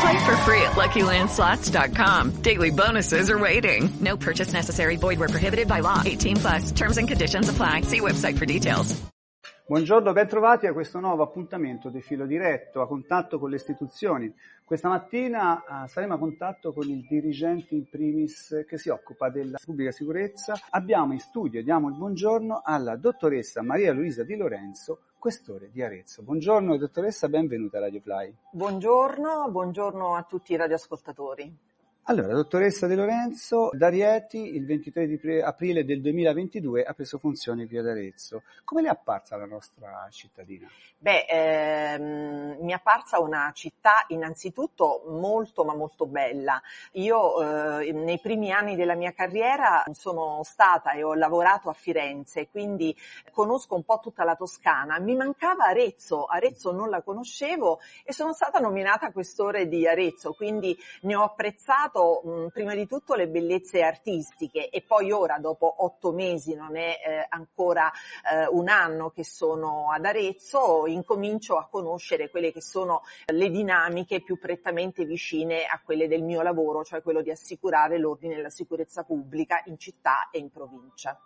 Play for free at LuckyLandSlots.com. Daily bonuses are waiting. No purchase necessary. Void where prohibited by law. 18 plus. Terms and conditions apply. See website for details. Buongiorno, ben trovati a questo nuovo appuntamento di filo diretto, a contatto con le istituzioni. Questa mattina uh, saremo a contatto con il dirigente in primis che si occupa della pubblica sicurezza. Abbiamo in studio, diamo il buongiorno alla dottoressa Maria Luisa Di Lorenzo, questore di Arezzo. Buongiorno dottoressa, benvenuta a Radio Fly. Buongiorno, buongiorno a tutti i radioascoltatori. Allora, dottoressa De Lorenzo, da Rieti il 23 di aprile del 2022 ha preso funzioni qui ad Arezzo. Come le è apparsa la nostra cittadina? Beh, ehm, mi è apparsa una città innanzitutto molto ma molto bella. Io eh, nei primi anni della mia carriera sono stata e ho lavorato a Firenze, quindi conosco un po' tutta la Toscana. Mi mancava Arezzo, Arezzo non la conoscevo e sono stata nominata questore di Arezzo, quindi ne ho apprezzato mh, prima di tutto le bellezze artistiche e poi ora dopo otto mesi, non è eh, ancora eh, un anno che sono ad Arezzo, incomincio a conoscere quelle che sono le dinamiche più prettamente vicine a quelle del mio lavoro, cioè quello di assicurare l'ordine e la sicurezza pubblica in città e in provincia.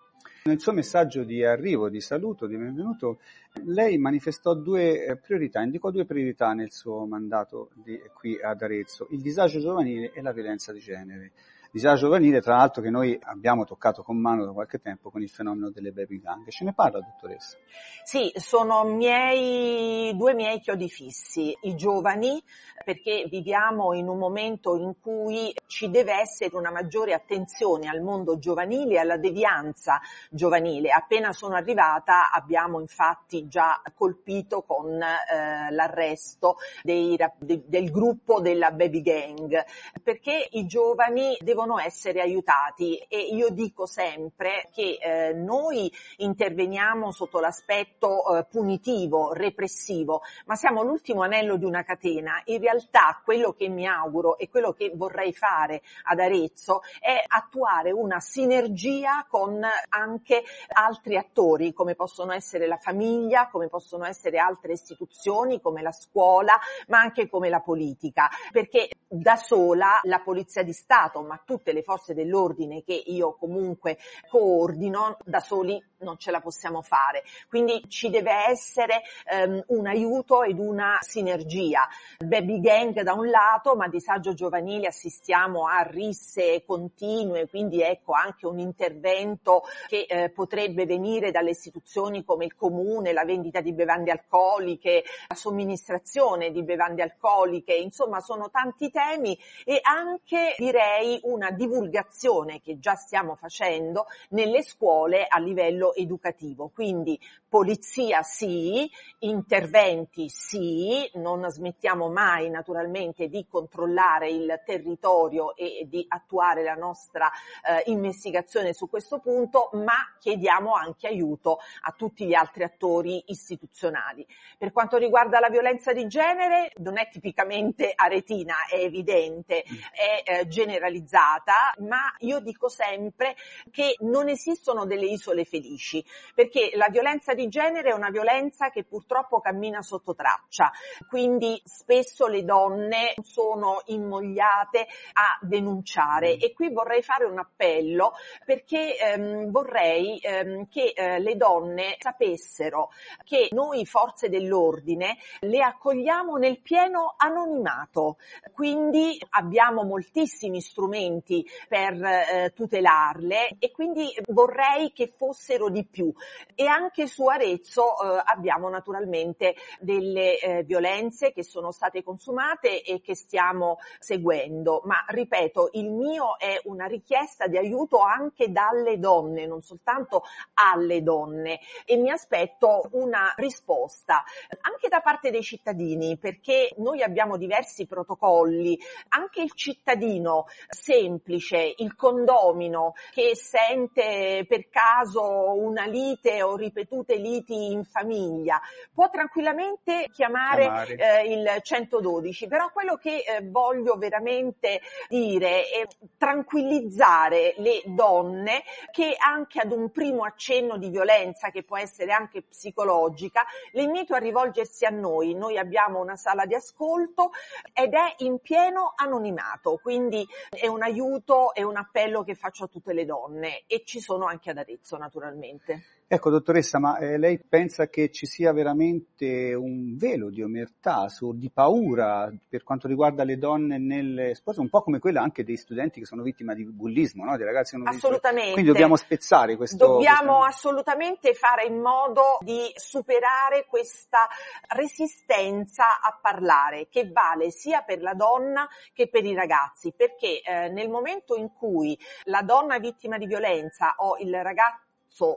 Nel suo messaggio di arrivo, di saluto, di benvenuto, lei manifestò due priorità, indicò due priorità nel suo mandato di, qui ad Arezzo, il disagio giovanile e la violenza di genere. Disagio giovanile, tra l'altro, che noi abbiamo toccato con mano da qualche tempo con il fenomeno delle baby gang. Ce ne parla, dottoressa? Sì, sono miei, due miei chiodi fissi, i giovani, perché viviamo in un momento in cui ci deve essere una maggiore attenzione al mondo giovanile e alla devianza giovanile. Appena sono arrivata abbiamo infatti già colpito con eh, l'arresto dei, de, del gruppo della baby gang, perché i giovani devono essere aiutati e io dico sempre che eh, noi interveniamo sotto l'aspetto eh, punitivo, repressivo, ma siamo l'ultimo anello di una catena. In realtà quello che mi auguro e quello che vorrei fare ad Arezzo è attuare una sinergia con anche altri attori come possono essere la famiglia, come possono essere altre istituzioni come la scuola, ma anche come la politica, perché da sola la Polizia di Stato, ma tutte le forze dell'ordine che io comunque coordino, da soli non ce la possiamo fare. Quindi ci deve essere um, un aiuto ed una sinergia. Baby gang da un lato, ma disagio giovanile assistiamo a risse continue, quindi ecco anche un intervento che eh, potrebbe venire dalle istituzioni come il comune, la vendita di bevande alcoliche, la somministrazione di bevande alcoliche, insomma sono tanti temi e anche direi una divulgazione che già stiamo facendo nelle scuole a livello educativo. Quindi polizia sì, interventi sì, non smettiamo mai naturalmente di controllare il territorio e di attuare la nostra eh, investigazione su questo punto, ma chiediamo anche aiuto a tutti gli altri attori istituzionali. Per quanto riguarda la violenza di genere, non è tipicamente aretina, è evidente, è eh, generalizzata, ma io dico sempre che non esistono delle isole felici, perché la violenza di genere è una violenza che purtroppo cammina sotto traccia, quindi spesso le donne sono inmogliate a denunciare. E qui vorrei fare un appello perché ehm, vorrei ehm, che eh, le donne sapessero che noi forze dell'ordine le accogliamo nel pieno anonimato, quindi abbiamo moltissimi strumenti strumenti per eh, tutelarle e quindi vorrei che fossero di più. E anche su Arezzo eh, abbiamo naturalmente delle eh, violenze che sono state consumate e che stiamo seguendo, ma ripeto, il mio è una richiesta di aiuto anche dalle donne, non soltanto alle donne. E mi aspetto una risposta anche da parte dei cittadini perché noi abbiamo diversi protocolli, anche il cittadino semplice, il condomino che sente per caso una lite o ripetute liti in famiglia può tranquillamente chiamare eh, il 112, però quello che eh, voglio veramente dire è tranquillizzare le donne che anche ad un primo accenno di violenza che può essere anche psicologica, le invito a rivolgersi a noi. Noi abbiamo una sala di ascolto ed è in pieno anonimato, quindi è un aiuto e un appello che faccio a tutte le donne e ci sono anche ad Arezzo naturalmente. Ecco, dottoressa, ma eh, lei pensa che ci sia veramente un velo di omertà, su, di paura per quanto riguarda le donne nelle spose, un po' come quella anche dei studenti che sono vittime di bullismo, no? dei ragazzi che sono Assolutamente. Quindi dobbiamo spezzare questo. Dobbiamo questo... assolutamente fare in modo di superare questa resistenza a parlare, che vale sia per la donna che per i ragazzi, perché eh, nel momento in cui la donna vittima di violenza o il ragazzo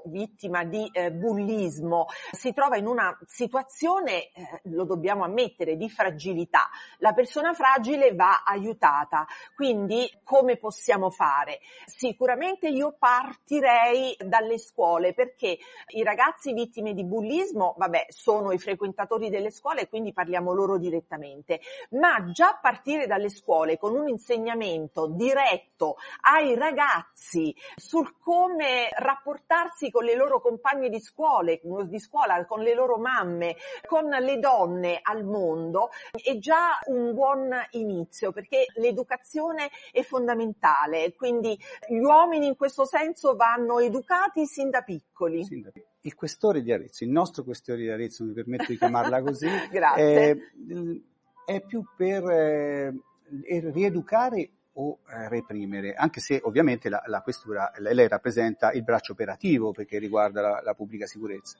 vittima di eh, bullismo si trova in una situazione, eh, lo dobbiamo ammettere, di fragilità. La persona fragile va aiutata. Quindi come possiamo fare? Sicuramente io partirei dalle scuole perché i ragazzi vittime di bullismo, vabbè, sono i frequentatori delle scuole, quindi parliamo loro direttamente, ma già partire dalle scuole con un insegnamento diretto ai ragazzi sul come rapportarsi rapportarsi con le loro compagne di, scuole, di scuola, con le loro mamme, con le donne al mondo, è già un buon inizio perché l'educazione è fondamentale, quindi gli uomini in questo senso vanno educati sin da piccoli. Sin da piccoli il questore di Arezzo, il nostro questore di Arezzo, mi permetto di chiamarla così, è, è, più per eh, rieducare o eh, reprimere, anche se ovviamente la, la questura lei rappresenta il braccio operativo perché riguarda la, la pubblica sicurezza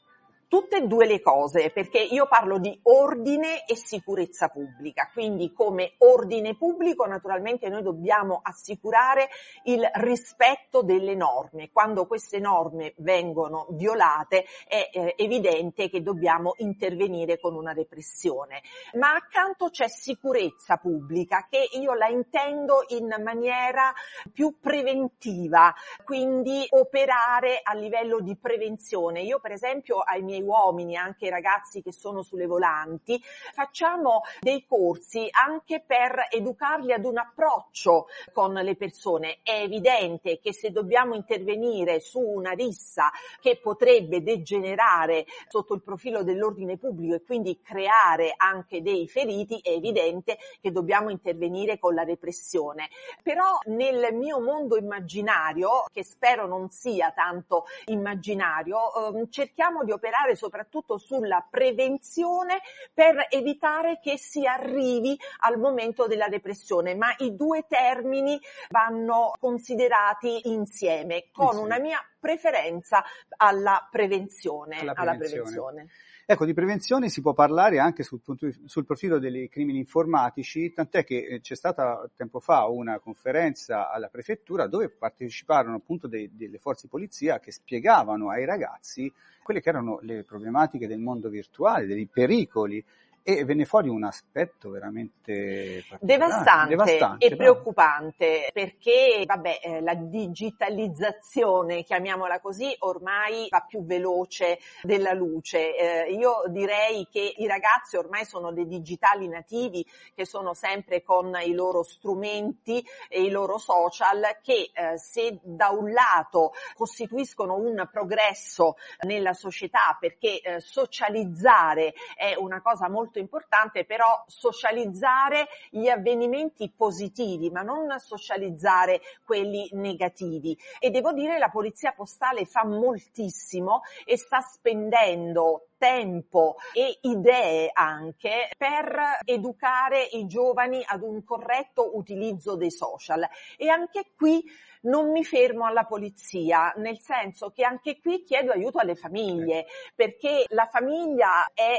tutte e due le cose, perché io parlo di ordine e sicurezza pubblica, quindi come ordine pubblico naturalmente noi dobbiamo assicurare il rispetto delle norme. Quando queste norme vengono violate è eh, evidente che dobbiamo intervenire con una repressione. Ma accanto c'è sicurezza pubblica che io la intendo in maniera più preventiva, quindi operare a livello di prevenzione. Io per esempio ai miei uomini, anche ragazzi che sono sulle volanti, facciamo dei corsi anche per educarli ad un approccio con le persone. È evidente che se dobbiamo intervenire su una rissa che potrebbe degenerare sotto il profilo dell'ordine pubblico e quindi creare anche dei feriti, è evidente che dobbiamo intervenire con la repressione. Però nel mio mondo immaginario, che spero non sia tanto immaginario, ehm, cerchiamo di operare soprattutto sulla prevenzione per evitare che si arrivi al momento della depressione, ma i due termini vanno considerati insieme con una mia preferenza alla prevenzione. Alla prevenzione. Alla prevenzione. Ecco, di prevenzione si può parlare anche sul, sul, profilo dei crimini informatici, tant'è che eh, c'è stata tempo fa una conferenza alla prefettura dove parteciparono appunto dei, delle forze di polizia che spiegavano ai ragazzi quelle che erano le problematiche del mondo virtuale, dei pericoli e venne fuori un aspetto veramente devastante, devastante e no? preoccupante perché vabbè, eh, la digitalizzazione, chiamiamola così, ormai va più veloce della luce. Eh, io direi che i ragazzi ormai sono dei digitali nativi che sono sempre con i loro strumenti e i loro social che eh, se da un lato costituiscono un progresso nella società perché eh, socializzare è una cosa molto molto importante però socializzare gli avvenimenti positivi, ma non socializzare quelli negativi. E devo dire la polizia postale fa moltissimo e sta spendendo tempo e idee anche per educare i giovani ad un corretto utilizzo dei social e anche qui non mi fermo alla polizia, nel senso che anche qui chiedo aiuto alle famiglie, perché la famiglia è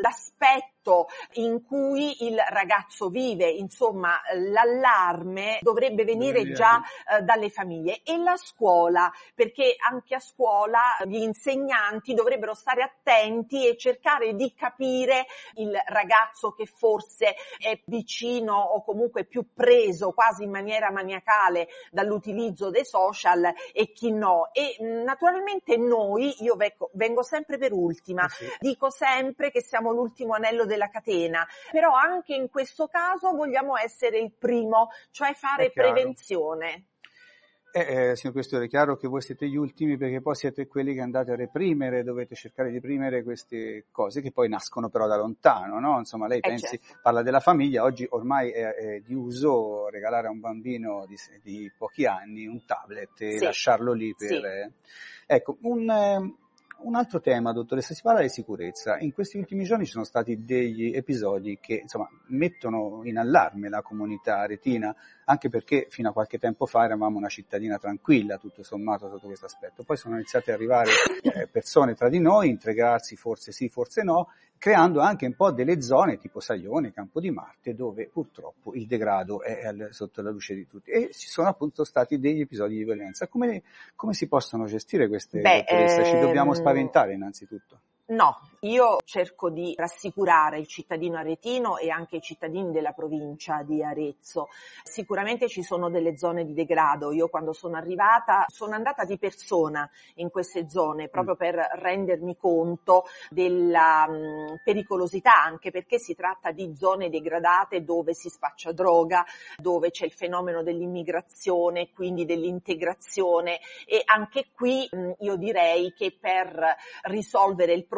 l'aspetto in cui il ragazzo vive, insomma l'allarme dovrebbe venire già eh, dalle famiglie e la scuola, perché anche a scuola gli insegnanti dovrebbero stare attenti e cercare di capire il ragazzo che forse è vicino o comunque più preso quasi in maniera maniacale dall'utilizzo dei social e chi no. E naturalmente noi, io vengo, vengo sempre per ultima, eh sì. dico sempre che siamo l'ultimo anello della catena, però anche in questo caso vogliamo essere il primo, cioè fare prevenzione. Eh, eh, signor Questore, è chiaro che voi siete gli ultimi perché poi siete quelli che andate a reprimere, dovete cercare di reprimere queste cose che poi nascono però da lontano, no? Insomma, lei eh pensi, certo. parla della famiglia, oggi ormai è, è, di uso regalare a un bambino di, di pochi anni un tablet e sì. lasciarlo lì per... Sì. Eh, ecco, un, eh, un altro tema, dottoressa, si parla di sicurezza. In questi ultimi giorni ci sono stati degli episodi che insomma, mettono in allarme la comunità retina, anche perché fino a qualche tempo fa eravamo una cittadina tranquilla, tutto sommato, sotto questo aspetto. Poi sono iniziate ad arrivare eh, persone tra di noi, intrigarsi forse sì, forse no, creando anche un po' delle zone tipo Saglione, Campo di Marte, dove purtroppo il degrado è sotto la luce di tutti. E ci sono appunto stati degli episodi di violenza. Come, come si possono gestire queste Beh, ehm... Ci dobbiamo ehm, spaventare innanzitutto? No, io cerco di rassicurare il cittadino aretino e anche i cittadini della provincia di Arezzo. Sicuramente ci sono delle zone di degrado. Io quando sono arrivata sono andata di persona in queste zone proprio per rendermi conto della mh, pericolosità, anche perché si tratta di zone degradate dove si spaccia droga, dove c'è il fenomeno dell'immigrazione, quindi dell'integrazione e anche qui mh, io direi che per risolvere il problema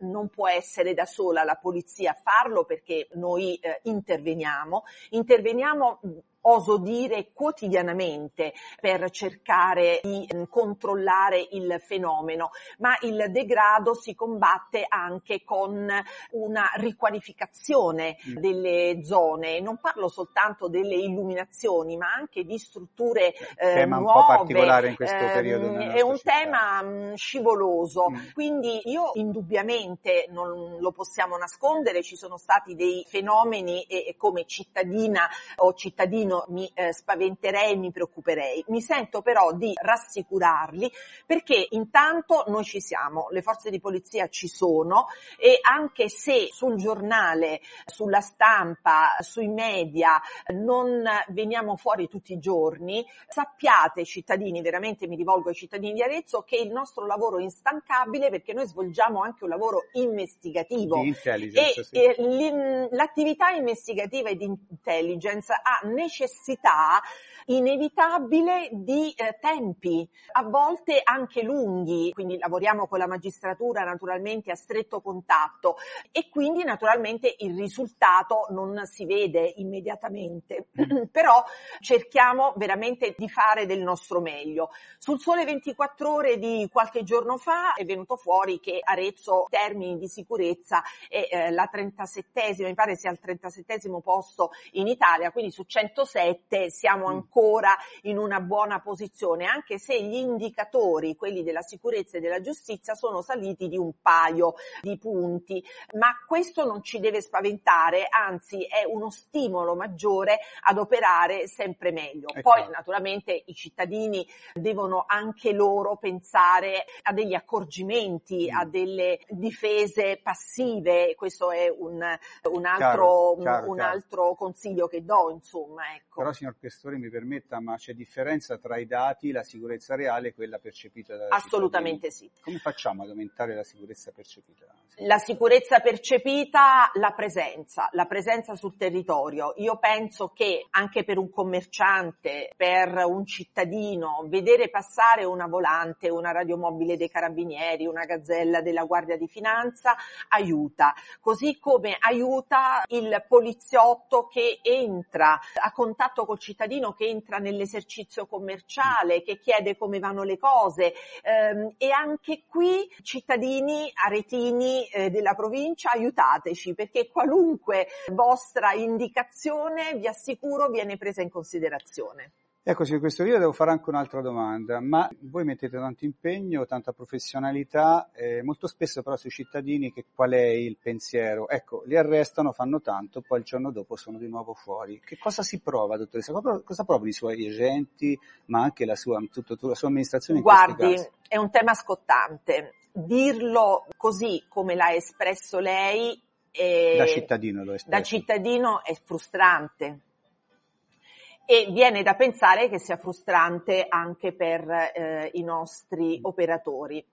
non può essere da sola la polizia a farlo perché noi eh, interveniamo, interveniamo oso dire quotidianamente per cercare di mm, controllare il fenomeno, ma il degrado si combatte anche con una riqualificazione mm. delle zone, non parlo soltanto delle illuminazioni, ma anche di strutture eh, tema nuove. Un po' particolare in questo eh, periodo. È un città. tema mh, mm, scivoloso, mm. quindi io indubbiamente non lo possiamo nascondere, ci sono stati dei fenomeni e, e come cittadina o cittadino pochino mi eh, spaventerei e mi preoccuperei. Mi sento però di rassicurarli perché intanto noi ci siamo, le forze di polizia ci sono e anche se sul giornale, sulla stampa, sui media non veniamo fuori tutti i giorni, sappiate cittadini, veramente mi rivolgo ai cittadini di Arezzo, che il nostro lavoro è instancabile perché noi svolgiamo anche un lavoro investigativo. e, sì. e l'attività investigativa e di intelligence ha necessità necessità inevitabile di eh, tempi, a volte anche lunghi, quindi lavoriamo con la magistratura naturalmente a stretto contatto e quindi naturalmente il risultato non si vede immediatamente, però cerchiamo veramente di fare del nostro meglio. Sul sole 24 ore di qualche giorno fa è venuto fuori che Arezzo termini di sicurezza è eh, la 37 mi pare sia al 37 posto in Italia, quindi su 107 siamo mm. ancora ancora in una buona posizione, anche se gli indicatori, quelli della sicurezza e della giustizia, sono saliti di un paio di punti. Ma questo non ci deve spaventare, anzi è uno stimolo maggiore ad operare sempre meglio. Poi naturalmente i cittadini devono anche loro pensare a degli accorgimenti, mm. a delle difese passive, questo è un, un, altro, chiaro, chiaro, un altro, consiglio che do, insomma. Ecco. Però signor Questore mi permette permetta, ma c'è differenza tra i dati, la sicurezza reale e quella percepita dai Assolutamente cittadini. sì. Come facciamo ad aumentare la sicurezza percepita? La sicurezza percepita, la presenza, la presenza sul territorio. Io penso che anche per un commerciante, per un cittadino, vedere passare una volante, una radiomobile dei carabinieri, una gazzella della Guardia di Finanza aiuta, così come aiuta il poliziotto che entra a contatto col cittadino che entra nell'esercizio commerciale, che chiede come vanno le cose ehm, e anche qui cittadini aretini eh, della provincia aiutateci perché qualunque vostra indicazione vi assicuro viene presa in considerazione. Eccoci, in questo video devo fare anche un'altra domanda, ma voi mettete tanto impegno, tanta professionalità, eh, molto spesso però sui cittadini che qual è il pensiero? Ecco, li arrestano, fanno tanto, poi il giorno dopo sono di nuovo fuori. Che cosa si prova, dottoressa? Cosa provano i suoi agenti, ma anche la sua, tutta, tutta la sua amministrazione in Guardi, è un tema scottante. Dirlo così come l'ha espresso lei è, da cittadino, lo da cittadino è frustrante e viene da pensare che sia frustrante anche per eh, i nostri operatori.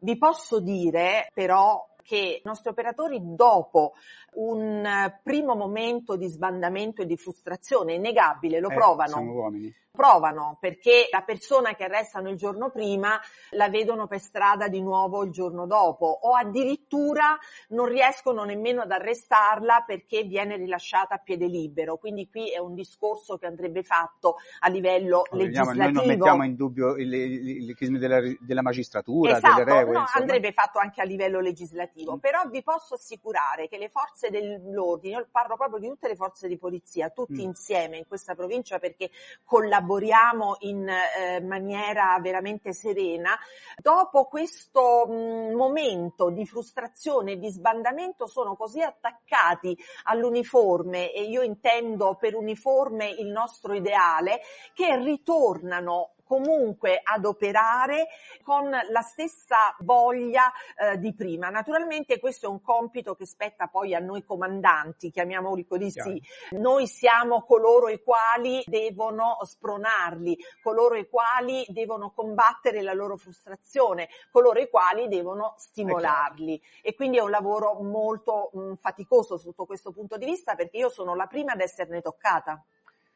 Vi posso dire però che i nostri operatori dopo un primo momento di sbandamento e di frustrazione innegabile lo eh, provano. Siamo uomini provano perché la persona che arrestano il giorno prima la vedono per strada di nuovo il giorno dopo o addirittura non riescono nemmeno ad arrestarla perché viene rilasciata a piede libero. Quindi qui è un discorso che andrebbe fatto a livello legislativo. Noi non mettiamo in dubbio i meccanismi della, della, magistratura, esatto, delle regole. No, insomma. andrebbe fatto anche a livello legislativo, mm. però vi posso assicurare che le forze dell'ordine, io parlo proprio di tutte le forze di polizia, tutti mm. insieme in questa provincia perché collaboriamo in eh, maniera veramente serena, dopo questo mh, momento di frustrazione e di sbandamento sono così attaccati all'uniforme e io intendo per uniforme il nostro ideale che ritornano comunque ad operare con la stessa voglia eh, di prima. Naturalmente questo è un compito che spetta poi a noi comandanti, chiamiamoli così. Chiaro. Noi siamo coloro i quali devono spronarli, coloro i quali devono combattere la loro frustrazione, coloro i quali devono stimolarli. E quindi è un lavoro molto mh, faticoso sotto questo punto di vista perché io sono la prima ad esserne toccata.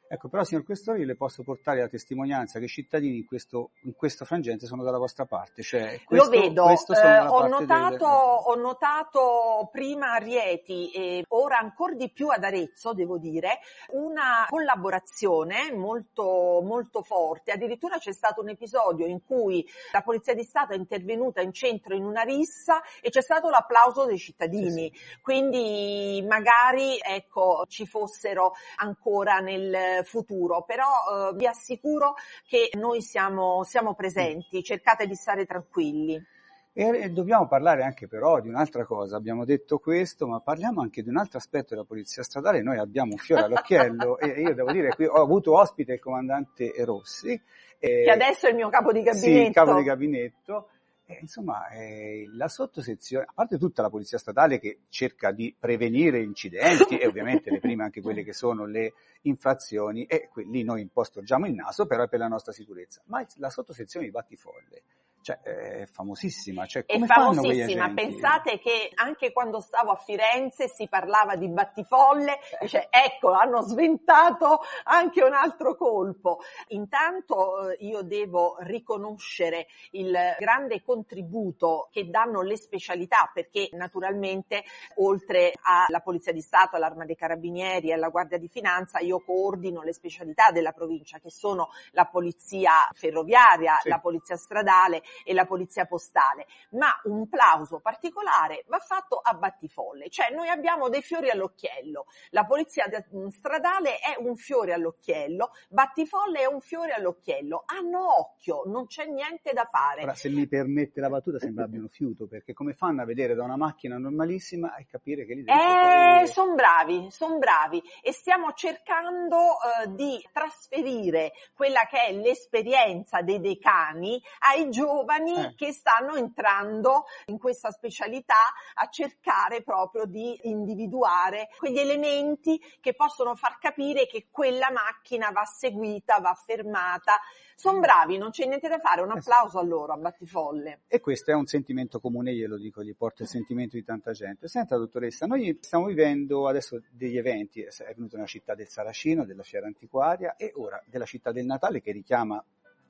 Ecco, però signor Questore le posso portare la testimonianza che i cittadini in questo, in questo frangente sono dalla vostra parte. Cioè, questo, Lo vedo, eh, ho, notato, del... ho, notato, prima a Rieti e ora ancora di più ad Arezzo, devo dire, una collaborazione molto, molto forte. Addirittura c'è stato un episodio in cui la Polizia di Stato è intervenuta in centro in una rissa e c'è stato l'applauso dei cittadini. Quindi magari ecco, ci fossero ancora nel futuro, però eh, vi assicuro che noi siamo, siamo presenti, cercate di stare tranquilli. E dobbiamo parlare anche però di un'altra cosa, abbiamo detto questo, ma parliamo anche di un altro aspetto della polizia stradale, noi abbiamo un fiore all'occhiello e io devo dire qui ho avuto ospite il comandante Rossi. Eh, che adesso è il mio capo di gabinetto. Sì, il capo di gabinetto. Eh, insomma, eh, la sottosezione, a parte tutta la polizia statale che cerca di prevenire incidenti e ovviamente le prime anche quelle che sono le infrazioni e lì noi impostorgiamo il naso però è per la nostra sicurezza, ma la sottosezione di battifolle cioè, è famosissima. Cioè, è famosissima, pensate che anche quando stavo a Firenze si parlava di battifolle, dice ecco hanno sventato anche un altro colpo. Intanto eh, io devo riconoscere il grande contributo che danno le specialità perché naturalmente oltre alla Polizia di Stato, all'Arma dei Carabinieri e alla Guardia di Finanza io coordino le specialità della provincia che sono la Polizia Ferroviaria, sì. la Polizia Stradale e la polizia postale, ma un plauso particolare va fatto a Battifolle, cioè noi abbiamo dei fiori all'occhiello, la polizia stradale è un fiore all'occhiello, Battifolle è un fiore all'occhiello, hanno occhio, non c'è niente da fare. Ora, se mi permette la battuta, sembra abbiano fiuto, perché come fanno a vedere da una macchina normalissima e capire che lì dentro eh, poi... sono bravi, sono bravi. E stiamo cercando eh, di trasferire quella che è l'esperienza dei decani ai giovani giovani eh. che stanno entrando in questa specialità a cercare proprio di individuare quegli elementi che possono far capire che quella macchina va seguita, va fermata. Sono mm. bravi, non c'è niente da fare, un applauso a loro, a Battifolle. E questo è un sentimento comune, glielo dico, gli porta il sentimento di tanta gente. Senta dottoressa, noi stiamo vivendo adesso degli eventi, è venuta una città del Saracino, della fiera antiquaria e ora della città del Natale che richiama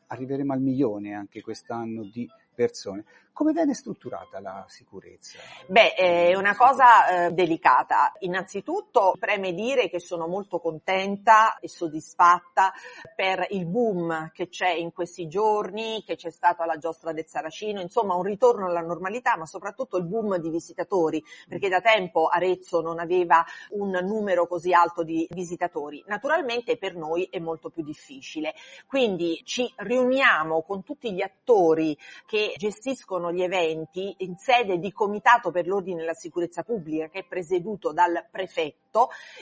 arriveremo al milione anche quest'anno di persone. Come viene strutturata la sicurezza? Beh, è una cosa eh, delicata. Innanzitutto preme dire che sono molto contenta e soddisfatta per il boom che c'è in questi giorni, che c'è stato alla giostra del Saracino, insomma un ritorno alla normalità, ma soprattutto il boom di visitatori, perché da tempo Arezzo non aveva un numero così alto di visitatori. Naturalmente per noi è molto più difficile. Quindi ci riuniamo con tutti gli attori che gestiscono gli eventi in sede di Comitato per l'Ordine e la Sicurezza Pubblica che è presieduto dal prefetto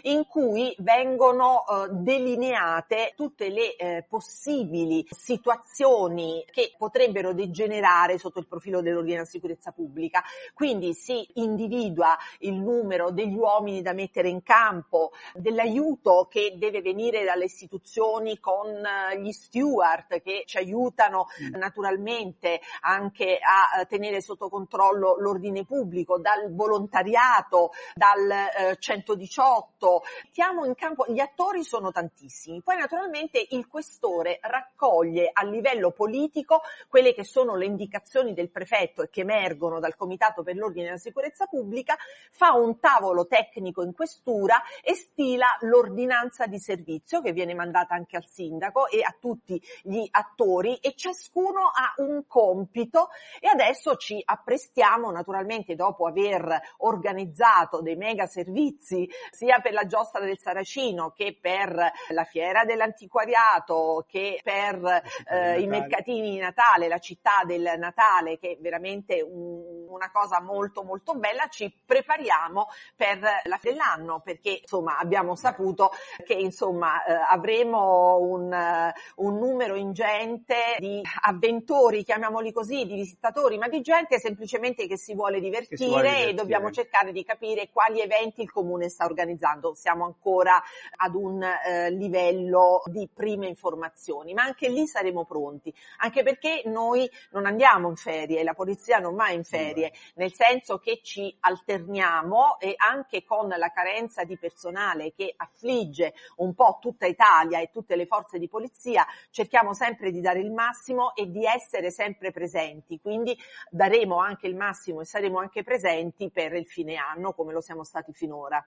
in cui vengono eh, delineate tutte le eh, possibili situazioni che potrebbero degenerare sotto il profilo dell'ordine e la sicurezza pubblica. Quindi si individua il numero degli uomini da mettere in campo, dell'aiuto che deve venire dalle istituzioni con eh, gli steward che ci aiutano mm. naturalmente anche a tenere sotto controllo l'ordine pubblico, dal volontariato, dal eh, 118. Mettiamo in campo, gli attori sono tantissimi. Poi naturalmente il questore raccoglie a livello politico quelle che sono le indicazioni del prefetto e che emergono dal Comitato per l'Ordine e la Sicurezza Pubblica, fa un tavolo tecnico in questura e stila l'ordinanza di servizio che viene mandata anche al sindaco e a tutti gli attori e ciascuno ha un compito e adesso ci apprestiamo naturalmente dopo aver organizzato dei mega servizi sia per la giostra del Saracino che per la fiera dell'antiquariato che per eh, i mercatini di Natale, la città del Natale che è veramente un, una cosa molto molto bella, ci prepariamo per la fine dell'anno perché insomma abbiamo saputo che insomma eh, avremo un, uh, un numero ingente di avventori, chiamiamoli così, di visitatori ma di gente semplicemente che si vuole divertire, si vuole divertire. e dobbiamo cercare di capire quali eventi il comune sta organizzando. Siamo ancora ad un eh, livello di prime informazioni, ma anche lì saremo pronti, anche perché noi non andiamo in ferie, la polizia non va in ferie, nel senso che ci alterniamo e anche con la carenza di personale che affligge un po' tutta Italia e tutte le forze di polizia, cerchiamo sempre di dare il massimo e di essere sempre presenti. Quindi daremo anche il massimo e saremo anche presenti per il fine anno come lo siamo stati finora.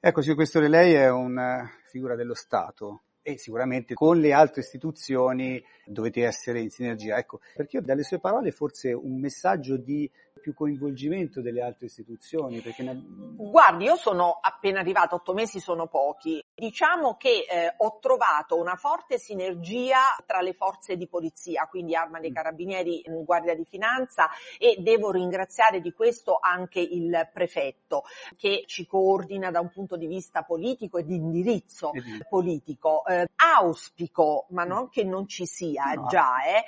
Ecco, signor Questore, lei è una figura dello Stato e sicuramente con le altre istituzioni dovete essere in sinergia. Ecco, perché dalle sue parole forse un messaggio di più coinvolgimento delle altre istituzioni? Ne... Guardi, io sono appena arrivata, otto mesi sono pochi. Diciamo che eh, ho trovato una forte sinergia tra le forze di polizia, quindi Arma dei mm. Carabinieri, mm, Guardia di Finanza e devo ringraziare di questo anche il prefetto che ci coordina da un punto di vista politico e di indirizzo politico. Eh, auspico, ma non che non ci sia no. già, eh,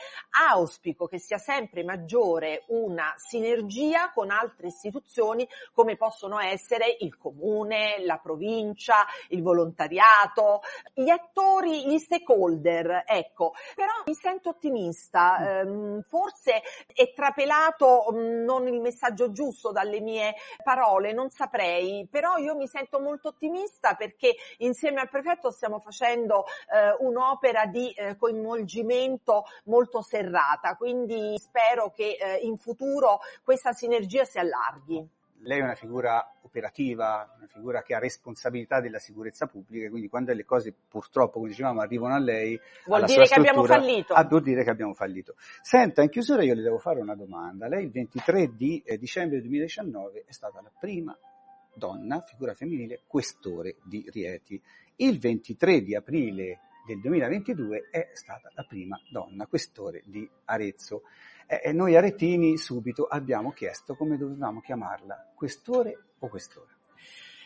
auspico che sia sempre maggiore una sinergia sinergia con altre istituzioni come possono essere il comune, la provincia, il volontariato, gli attori, gli stakeholder, ecco. Però mi sento ottimista, mm. ehm, forse è trapelato mm, non il messaggio giusto dalle mie parole, non saprei, però io mi sento molto ottimista perché insieme al prefetto stiamo facendo eh, un'opera di eh, coinvolgimento molto serrata, quindi spero che eh, in futuro questa sinergia si allarghi. Lei è una figura operativa, una figura che ha responsabilità della sicurezza pubblica, quindi quando le cose purtroppo, come dicevamo, arrivano a lei, vuol dire che abbiamo fallito. Ah, vuol dire che abbiamo fallito. Senta, in chiusura io le devo fare una domanda. Lei il 23 di eh, dicembre 2019 è stata la prima donna, figura femminile, questore di Rieti. Il 23 di aprile del 2022 è stata la prima donna questore di Arezzo. E noi aretini subito abbiamo chiesto come dovevamo chiamarla, questore o questore.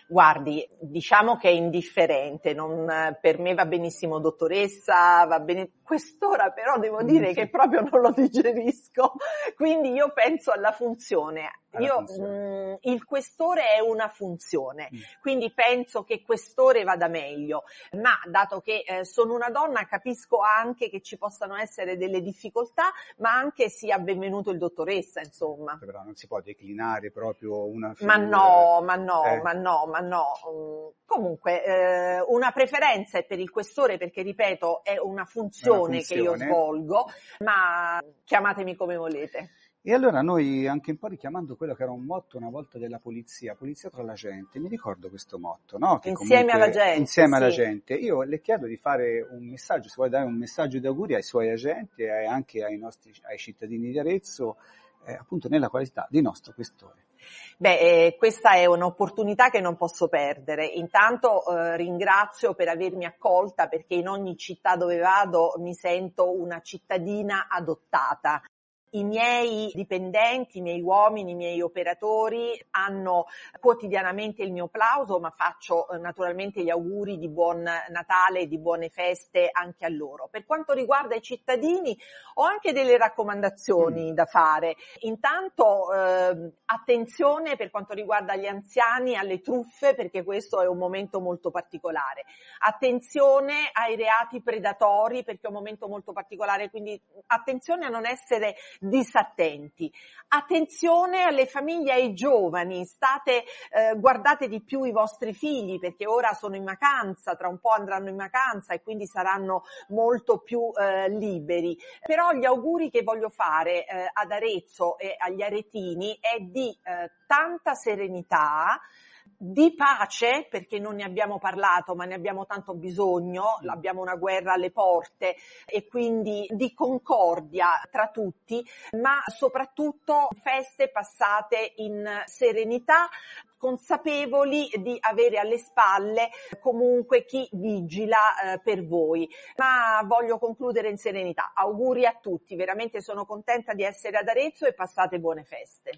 Guardi, diciamo che è indifferente, non, per me va benissimo dottoressa, va bene, quest'ora però devo dire che proprio non lo digerisco, quindi io penso alla funzione io mh, mm, il questore è una funzione, mm. quindi penso che questore vada meglio, ma dato che eh, sono una donna capisco anche che ci possano essere delle difficoltà, ma anche sia benvenuto il dottoressa, insomma. Però non si può declinare proprio una figura. Ma no, ma no, eh. ma no, ma no. Mm, comunque, eh, una preferenza è per il questore perché, ripeto, è una funzione, una funzione che io svolgo, ma chiamatemi come volete. E allora noi, anche un po' richiamando quello che era un motto una volta della polizia, polizia tra la gente, mi ricordo questo motto, no? Che insieme alla gente. Insieme sì. alla gente. Io le chiedo di fare un messaggio, se vuoi dare un messaggio di auguri ai suoi agenti e anche ai nostri, ai cittadini di Arezzo, eh, appunto nella qualità di nostro questore. Beh, eh, questa è un'opportunità che non posso perdere. Intanto eh, ringrazio per avermi accolta perché in ogni città dove vado mi sento una cittadina adottata i miei dipendenti, i miei uomini, i miei operatori hanno quotidianamente il mio plauso, ma faccio eh, naturalmente gli auguri di buon Natale e di buone feste anche a loro. Per quanto riguarda i cittadini, ho anche delle raccomandazioni mm. da fare. Intanto eh, attenzione per quanto riguarda gli anziani alle truffe, perché questo è un momento molto particolare. Attenzione ai reati predatori, perché è un momento molto particolare, quindi attenzione a non essere disattenti. Attenzione alle famiglie e ai giovani, state, eh, guardate di più i vostri figli perché ora sono in vacanza, tra un po' andranno in vacanza e quindi saranno molto più eh, liberi. Però gli auguri che voglio fare eh, ad Arezzo e agli aretini è di eh, tanta serenità, di pace, perché non ne abbiamo parlato, ma ne abbiamo tanto bisogno, mm. abbiamo una guerra alle porte e quindi di concordia tra tutti, ma soprattutto feste passate in serenità, consapevoli di avere alle spalle comunque chi vigila eh, per voi. Ma voglio concludere in serenità. Auguri a tutti, veramente sono contenta di essere ad Arezzo e passate buone feste.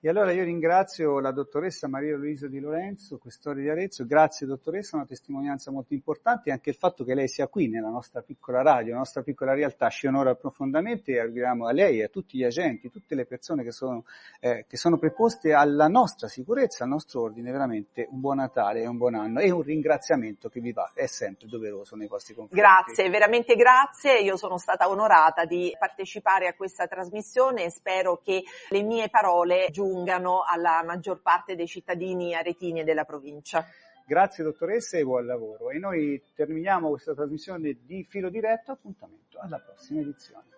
E allora io ringrazio la dottoressa Maria Luisa Di Lorenzo, questore di Arezzo, grazie dottoressa, una testimonianza molto importante e anche il fatto che lei sia qui nella nostra piccola radio, la nostra piccola realtà. Ci onora profondamente e auguriamo a lei e a tutti gli agenti, tutte le persone che sono, eh, che sono preposte alla nostra sicurezza, al nostro ordine, veramente un buon Natale e un buon anno e un ringraziamento che vi va, è sempre doveroso nei vostri confronti. Grazie, veramente grazie, io sono stata onorata di partecipare a questa trasmissione e spero che le mie parole giungano giungano alla maggior parte dei cittadini aretini e della provincia. Grazie dottoressa e buon lavoro. E noi terminiamo questa trasmissione di filo diretto. Appuntamento alla prossima edizione.